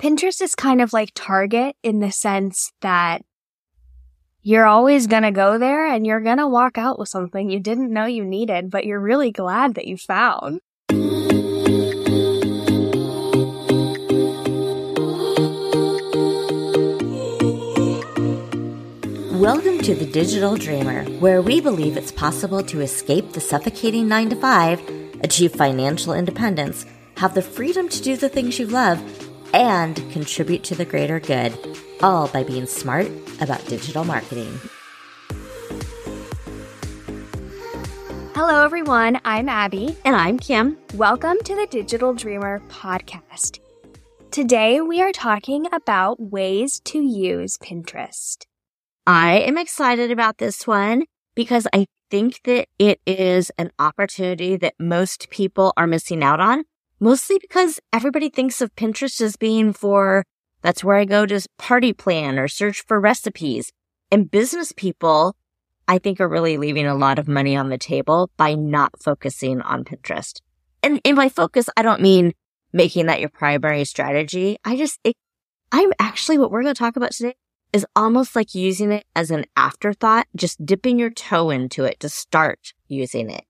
Pinterest is kind of like Target in the sense that you're always going to go there and you're going to walk out with something you didn't know you needed, but you're really glad that you found. Welcome to the Digital Dreamer, where we believe it's possible to escape the suffocating 9 to 5, achieve financial independence, have the freedom to do the things you love, and contribute to the greater good, all by being smart about digital marketing. Hello, everyone. I'm Abby. And I'm Kim. Welcome to the Digital Dreamer podcast. Today, we are talking about ways to use Pinterest. I am excited about this one because I think that it is an opportunity that most people are missing out on, mostly because everybody thinks of Pinterest as being for that's where I go to party plan or search for recipes. And business people, I think, are really leaving a lot of money on the table by not focusing on Pinterest. And in my focus, I don't mean making that your primary strategy. I just, it, I'm actually what we're going to talk about today is almost like using it as an afterthought, just dipping your toe into it to start using it.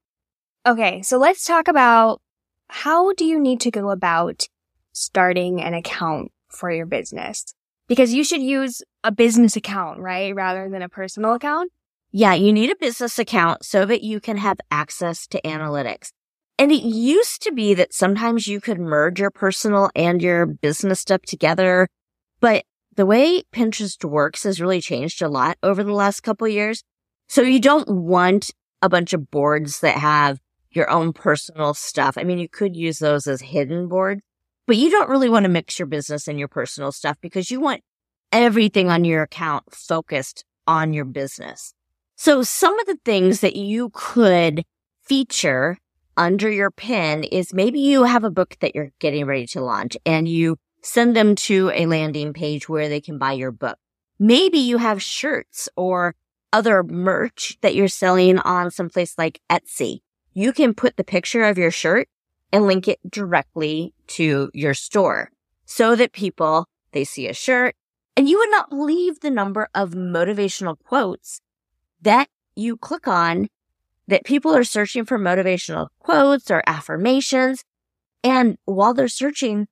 Okay, so let's talk about how do you need to go about starting an account for your business? Because you should use a business account, right? Rather than a personal account. Yeah, you need a business account so that you can have access to analytics. And it used to be that sometimes you could merge your personal and your business stuff together. But the way Pinterest works has really changed a lot over the last couple years. So you don't want a bunch of boards that have your own personal stuff. I mean, you could use those as hidden boards, but you don't really want to mix your business and your personal stuff because you want everything on your account focused on your business. So some of the things that you could feature under your pin is maybe you have a book that you're getting ready to launch and you send them to a landing page where they can buy your book. Maybe you have shirts or other merch that you're selling on someplace like Etsy. You can put the picture of your shirt and link it directly to your store so that people, they see a shirt and you would not believe the number of motivational quotes that you click on that people are searching for motivational quotes or affirmations. And while they're searching,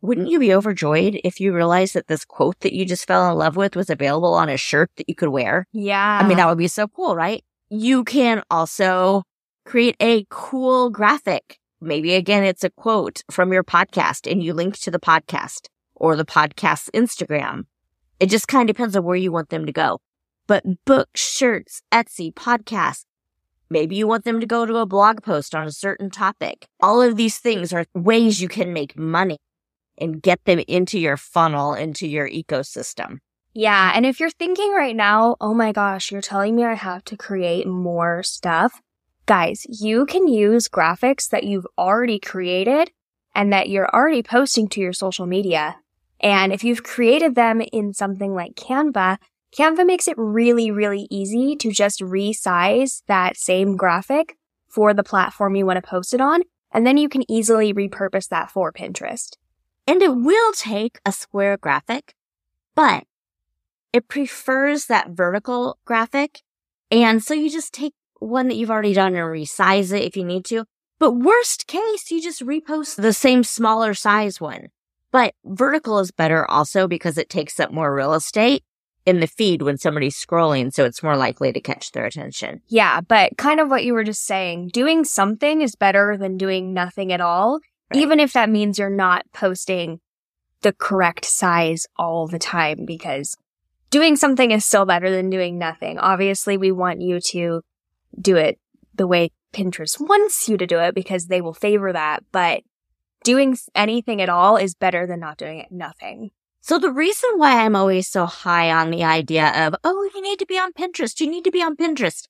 wouldn't you be overjoyed if you realized that this quote that you just fell in love with was available on a shirt that you could wear? Yeah. I mean, that would be so cool, right? You can also create a cool graphic. Maybe again, it's a quote from your podcast and you link to the podcast or the podcast's Instagram. It just kind of depends on where you want them to go. But books, shirts, Etsy, podcasts, Maybe you want them to go to a blog post on a certain topic. All of these things are ways you can make money and get them into your funnel, into your ecosystem. Yeah. And if you're thinking right now, oh my gosh, you're telling me I have to create more stuff. Guys, you can use graphics that you've already created and that you're already posting to your social media. And if you've created them in something like Canva, Canva makes it really, really easy to just resize that same graphic for the platform you want to post it on. And then you can easily repurpose that for Pinterest. And it will take a square graphic, but it prefers that vertical graphic. And so you just take one that you've already done and resize it if you need to. But worst case, you just repost the same smaller size one. But vertical is better also because it takes up more real estate in the feed when somebody's scrolling. So it's more likely to catch their attention. Yeah. But kind of what you were just saying, doing something is better than doing nothing at all. Right. Even if that means you're not posting the correct size all the time because doing something is still better than doing nothing. Obviously, we want you to do it the way Pinterest wants you to do it because they will favor that, but doing anything at all is better than not doing it nothing. So the reason why I'm always so high on the idea of, oh, you need to be on Pinterest, you need to be on Pinterest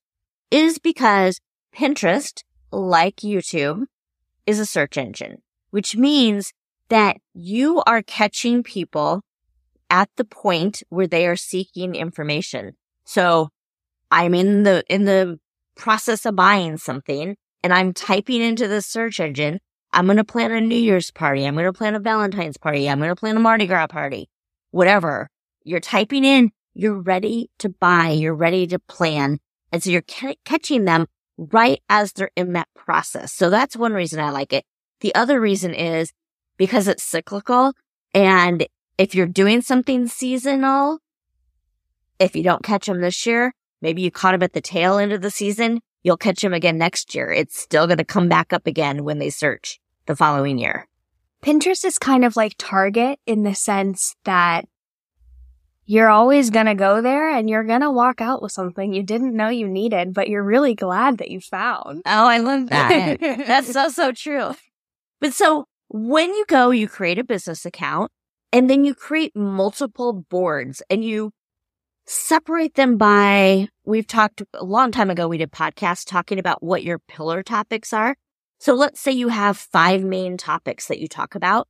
is because Pinterest, like YouTube, is a search engine which means that you are catching people at the point where they are seeking information. So I'm in the, in the process of buying something and I'm typing into the search engine. I'm going to plan a New Year's party. I'm going to plan a Valentine's party. I'm going to plan a Mardi Gras party, whatever. You're typing in, you're ready to buy, you're ready to plan. And so you're ca- catching them right as they're in that process. So that's one reason I like it. The other reason is because it's cyclical. And if you're doing something seasonal, if you don't catch them this year, maybe you caught him at the tail end of the season, you'll catch him again next year. It's still going to come back up again when they search the following year. Pinterest is kind of like Target in the sense that you're always going to go there and you're going to walk out with something you didn't know you needed, but you're really glad that you found. Oh, I love that. That's so, so true. But so when you go, you create a business account and then you create multiple boards and you separate them by, we've talked a long time ago, we did podcasts talking about what your pillar topics are. So let's say you have five main topics that you talk about.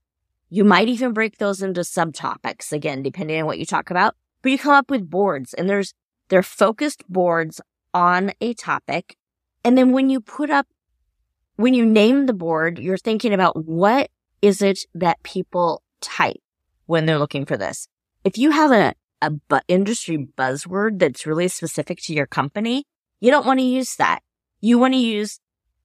You might even break those into subtopics again, depending on what you talk about, but you come up with boards and there's, they're focused boards on a topic. And then when you put up, when you name the board, you're thinking about what is it that people type when they're looking for this. If you have a, a bu- industry buzzword that's really specific to your company, you don't want to use that. You want to use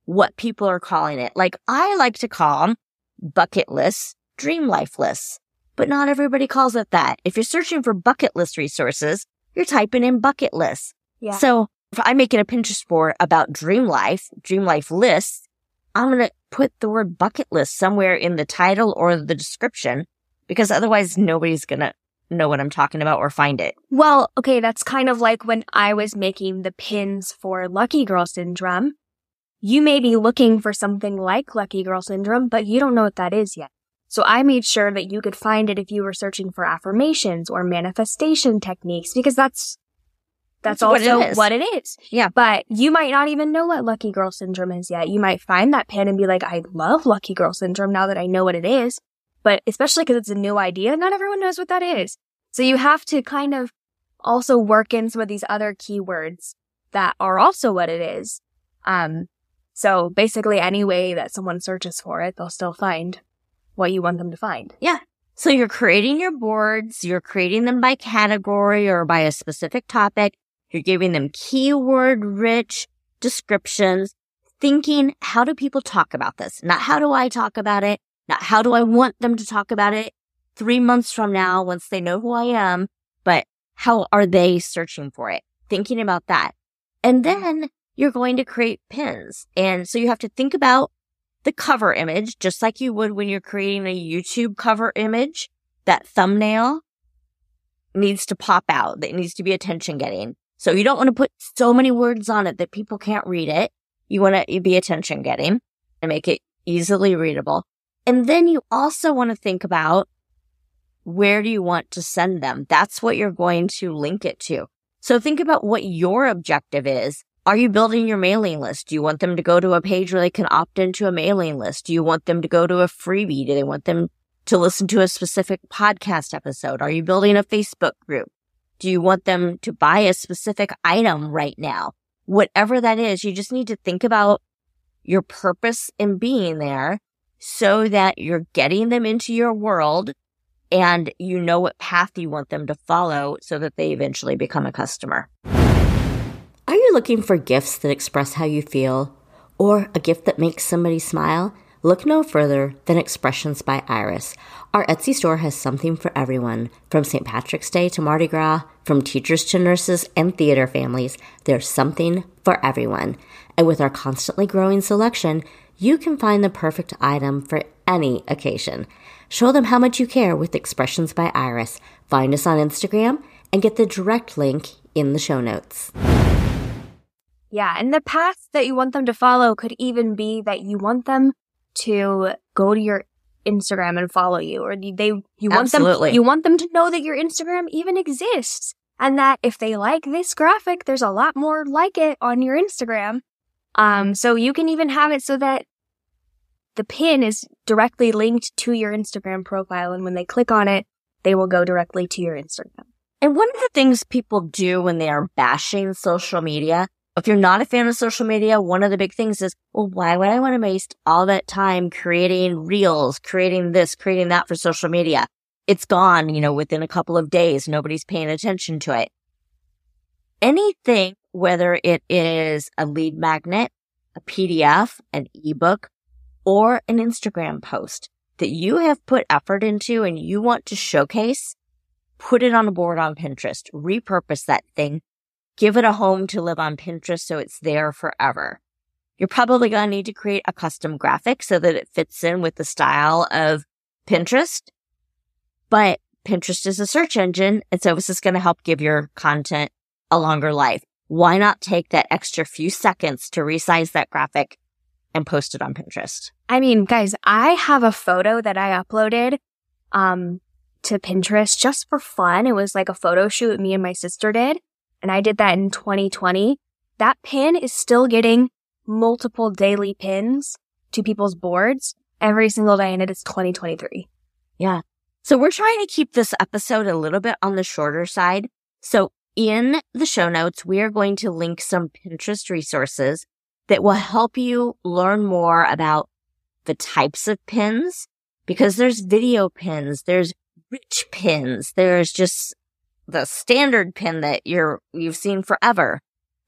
what people are calling it. Like I like to call them bucket lists, dream life lists, but not everybody calls it that. If you're searching for bucket list resources, you're typing in bucket lists. Yeah. So if I'm making a Pinterest board about dream life, dream life lists, I'm going to put the word bucket list somewhere in the title or the description because otherwise nobody's going to know what I'm talking about or find it. Well, okay, that's kind of like when I was making the pins for Lucky Girl Syndrome. You may be looking for something like Lucky Girl Syndrome, but you don't know what that is yet. So I made sure that you could find it if you were searching for affirmations or manifestation techniques because that's that's, That's what it also what it is. Yeah. But you might not even know what Lucky Girl Syndrome is yet. You might find that pin and be like, I love Lucky Girl Syndrome now that I know what it is. But especially because it's a new idea, not everyone knows what that is. So you have to kind of also work in some of these other keywords that are also what it is. Um, so basically any way that someone searches for it, they'll still find what you want them to find. Yeah. So you're creating your boards, you're creating them by category or by a specific topic. You're giving them keyword rich descriptions, thinking, how do people talk about this? Not how do I talk about it? Not how do I want them to talk about it three months from now once they know who I am, but how are they searching for it? Thinking about that. And mm-hmm. then you're going to create pins. And so you have to think about the cover image, just like you would when you're creating a YouTube cover image. That thumbnail needs to pop out. It needs to be attention getting. So you don't want to put so many words on it that people can't read it. You want to be attention getting and make it easily readable. And then you also want to think about where do you want to send them? That's what you're going to link it to. So think about what your objective is. Are you building your mailing list? Do you want them to go to a page where they can opt into a mailing list? Do you want them to go to a freebie? Do they want them to listen to a specific podcast episode? Are you building a Facebook group? Do you want them to buy a specific item right now? Whatever that is, you just need to think about your purpose in being there so that you're getting them into your world and you know what path you want them to follow so that they eventually become a customer. Are you looking for gifts that express how you feel or a gift that makes somebody smile? Look no further than Expressions by Iris. Our Etsy store has something for everyone, from St. Patrick's Day to Mardi Gras, from teachers to nurses and theater families. There's something for everyone. And with our constantly growing selection, you can find the perfect item for any occasion. Show them how much you care with Expressions by Iris. Find us on Instagram and get the direct link in the show notes. Yeah. And the path that you want them to follow could even be that you want them to go to your Instagram and follow you or you- they, you want Absolutely. them, you want them to know that your Instagram even exists and that if they like this graphic, there's a lot more like it on your Instagram. Um, so you can even have it so that the pin is directly linked to your Instagram profile. And when they click on it, they will go directly to your Instagram. And one of the things people do when they are bashing social media, If you're not a fan of social media, one of the big things is, well, why would I want to waste all that time creating reels, creating this, creating that for social media? It's gone, you know, within a couple of days. Nobody's paying attention to it. Anything, whether it is a lead magnet, a PDF, an ebook, or an Instagram post that you have put effort into and you want to showcase, put it on a board on Pinterest, repurpose that thing, give it a home to live on Pinterest so it's there forever. You're probably going to need to create a custom graphic so that it fits in with the style of Pinterest. But Pinterest is a search engine. And so this is going to help give your content a longer life. Why not take that extra few seconds to resize that graphic and post it on Pinterest? I mean, guys, I have a photo that I uploaded, um, to Pinterest just for fun. It was like a photo shoot me and my sister did and I did that in 2020, that pin is still getting multiple daily pins to people's boards every single day. And it is 2023. Yeah. So we're trying to keep this episode a little bit on the shorter side. So in the show notes, we are going to link some Pinterest resources that will help you learn more about the types of pins because there's video pins, there's rich pins, there's just the standard pin that you're, you've seen forever.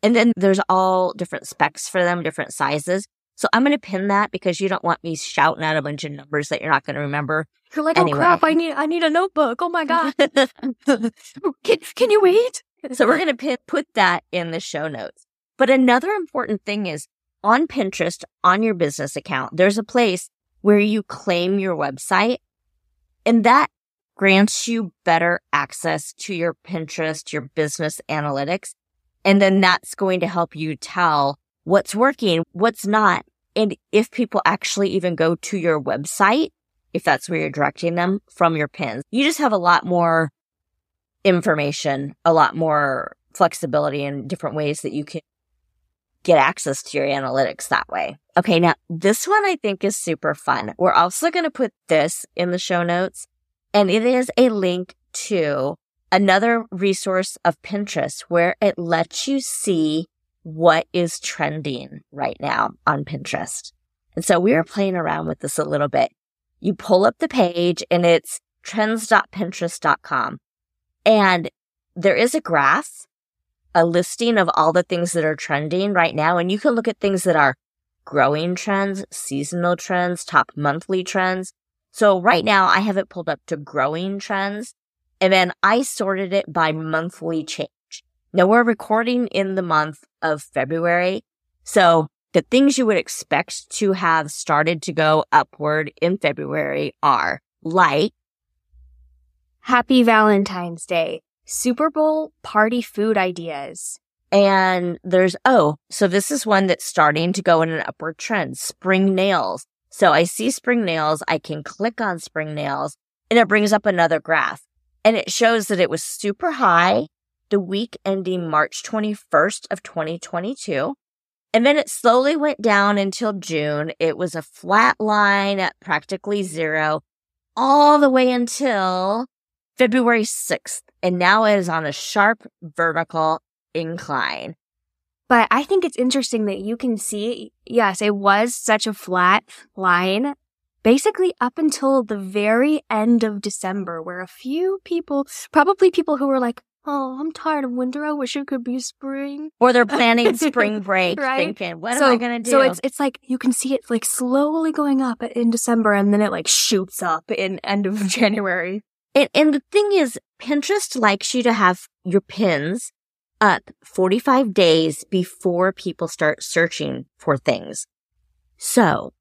And then there's all different specs for them, different sizes. So I'm going to pin that because you don't want me shouting out a bunch of numbers that you're not going to remember. You're like, oh, anyway. oh crap, I need, I need a notebook. Oh my God. can, can you wait? So we're going to pin, put that in the show notes. But another important thing is on Pinterest, on your business account, there's a place where you claim your website and that grants you better access to your Pinterest, your business analytics. And then that's going to help you tell what's working, what's not. And if people actually even go to your website, if that's where you're directing them from your pins, you just have a lot more information, a lot more flexibility in different ways that you can get access to your analytics that way. Okay. Now this one I think is super fun. We're also going to put this in the show notes and it is a link to another resource of Pinterest where it lets you see what is trending right now on Pinterest. And so we were playing around with this a little bit. You pull up the page and it's trends.pinterest.com and there is a graph, a listing of all the things that are trending right now. And you can look at things that are growing trends, seasonal trends, top monthly trends. So right now I have it pulled up to growing trends and then I sorted it by monthly change. Now we're recording in the month of February. So the things you would expect to have started to go upward in February are like Happy Valentine's Day, Super Bowl party food ideas. And there's, oh, so this is one that's starting to go in an upward trend. Spring nails, so I see spring nails. I can click on spring nails and it brings up another graph and it shows that it was super high the week ending March 21st of 2022. And then it slowly went down until June. It was a flat line at practically zero all the way until February 6th. And now it is on a sharp vertical incline. But I think it's interesting that you can see, yes, it was such a flat line basically up until the very end of December, where a few people, probably people who were like, Oh, I'm tired of winter. I wish it could be spring. Or they're planning spring break, right? thinking, "What so, am I going to do?" So it's it's like you can see it like slowly going up in December, and then it like shoots up in end of January. And, and the thing is, Pinterest likes you to have your pins up 45 days before people start searching for things. So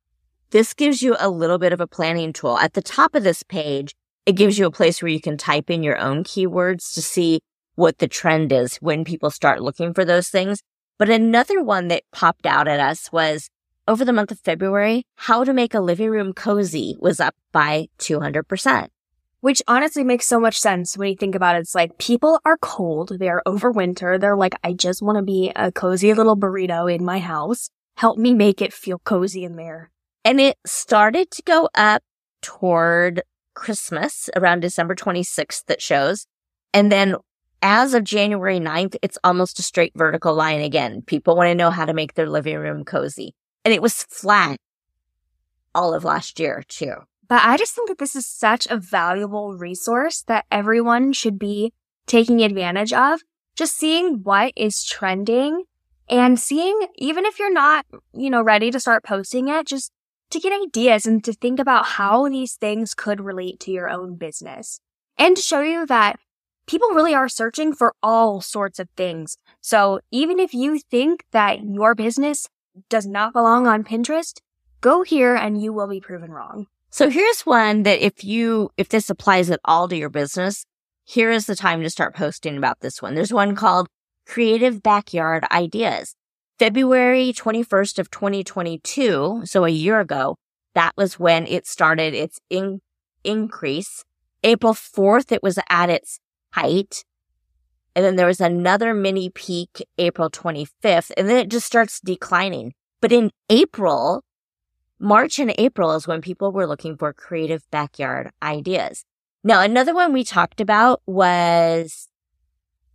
this gives you a little bit of a planning tool. At the top of this page, it gives you a place where you can type in your own keywords to see what the trend is when people start looking for those things. But another one that popped out at us was over the month of February, how to make a living room cozy was up by 200%. Which honestly makes so much sense when you think about it. It's like people are cold. They are over winter. They're like, I just want to be a cozy little burrito in my house. Help me make it feel cozy in there. And it started to go up toward Christmas around December 26th that shows. And then as of January 9th, it's almost a straight vertical line again. People want to know how to make their living room cozy. And it was flat all of last year too. But I just think that this is such a valuable resource that everyone should be taking advantage of. Just seeing what is trending and seeing, even if you're not, you know, ready to start posting it, just to get ideas and to think about how these things could relate to your own business and to show you that people really are searching for all sorts of things. So even if you think that your business does not belong on Pinterest, go here and you will be proven wrong. So here's one that if you, if this applies at all to your business, here is the time to start posting about this one. There's one called Creative Backyard Ideas. February 21st of 2022, so a year ago, that was when it started its in- increase. April 4th, it was at its height. And then there was another mini peak April 25th, and then it just starts declining. But in April, March and April is when people were looking for creative backyard ideas. Now, another one we talked about was,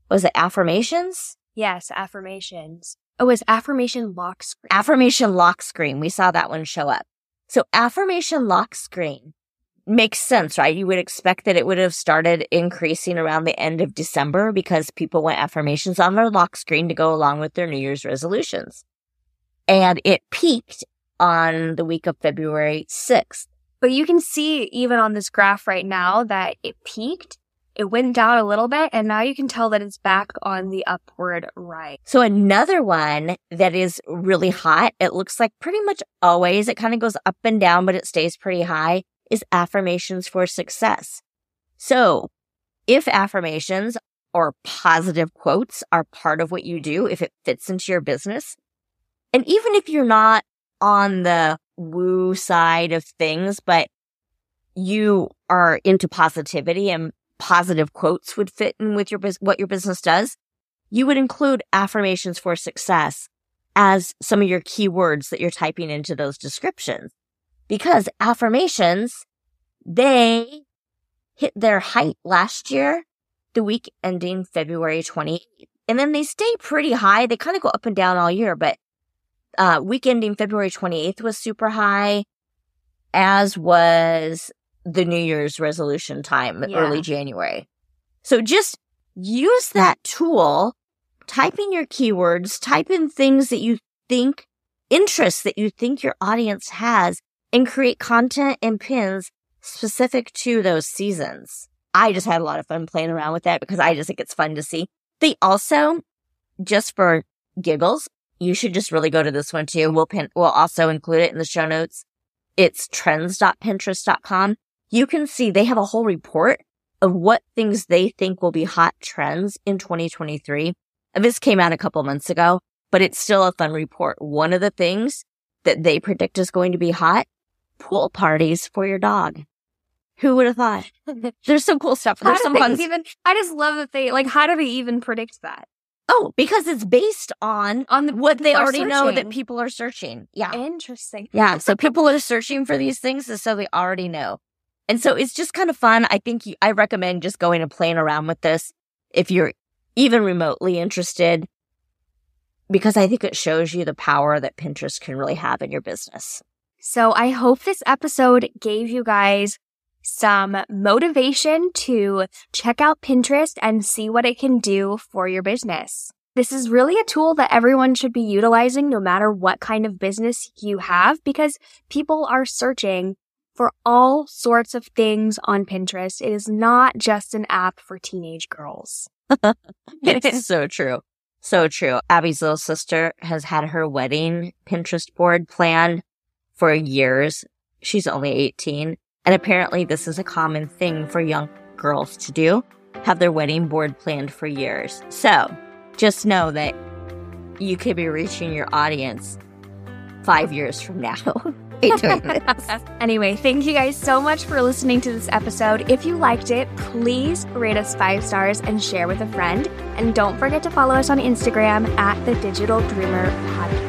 was it affirmations? Yes, affirmations. Oh, is affirmation lock screen? Affirmation lock screen. We saw that one show up. So affirmation lock screen makes sense, right? You would expect that it would have started increasing around the end of December because people want affirmations on their lock screen to go along with their New Year's resolutions. And it peaked on the week of February 6th. But you can see even on this graph right now that it peaked it went down a little bit and now you can tell that it's back on the upward right. So another one that is really hot, it looks like pretty much always, it kind of goes up and down, but it stays pretty high, is affirmations for success. So if affirmations or positive quotes are part of what you do, if it fits into your business, and even if you're not on the woo side of things, but you are into positivity and positive quotes would fit in with your what your business does, you would include affirmations for success as some of your keywords that you're typing into those descriptions. Because affirmations, they hit their height last year, the week ending February 28th. And then they stay pretty high. They kind of go up and down all year, but uh, week ending February 28th was super high, as was the New Year's resolution time, yeah. early January. So just use that tool, type in your keywords, type in things that you think, interests that you think your audience has, and create content and pins specific to those seasons. I just had a lot of fun playing around with that because I just think it's fun to see. They also, just for giggles, you should just really go to this one too. We'll pin, we'll also include it in the show notes. It's trends.pinterest.com you can see they have a whole report of what things they think will be hot trends in 2023. And this came out a couple months ago, but it's still a fun report. One of the things that they predict is going to be hot pool parties for your dog. Who would have thought? There's some cool stuff. There's some fun. Even, I just love that they like. How do they even predict that? Oh, because it's based on on the, what they already searching. know that people are searching. Yeah, interesting. Yeah, so people are searching for these things, so they already know. And so it's just kind of fun. I think you, I recommend just going and playing around with this if you're even remotely interested, because I think it shows you the power that Pinterest can really have in your business. So I hope this episode gave you guys some motivation to check out Pinterest and see what it can do for your business. This is really a tool that everyone should be utilizing no matter what kind of business you have because people are searching for all sorts of things on Pinterest. It is not just an app for teenage girls. it's so true. So true. Abby's little sister has had her wedding Pinterest board planned for years. She's only 18. And apparently this is a common thing for young girls to do, have their wedding board planned for years. So just know that you could be reaching your audience five years from now. anyway, thank you guys so much for listening to this episode. If you liked it, please rate us five stars and share with a friend. And don't forget to follow us on Instagram at the Digital Dreamer Podcast.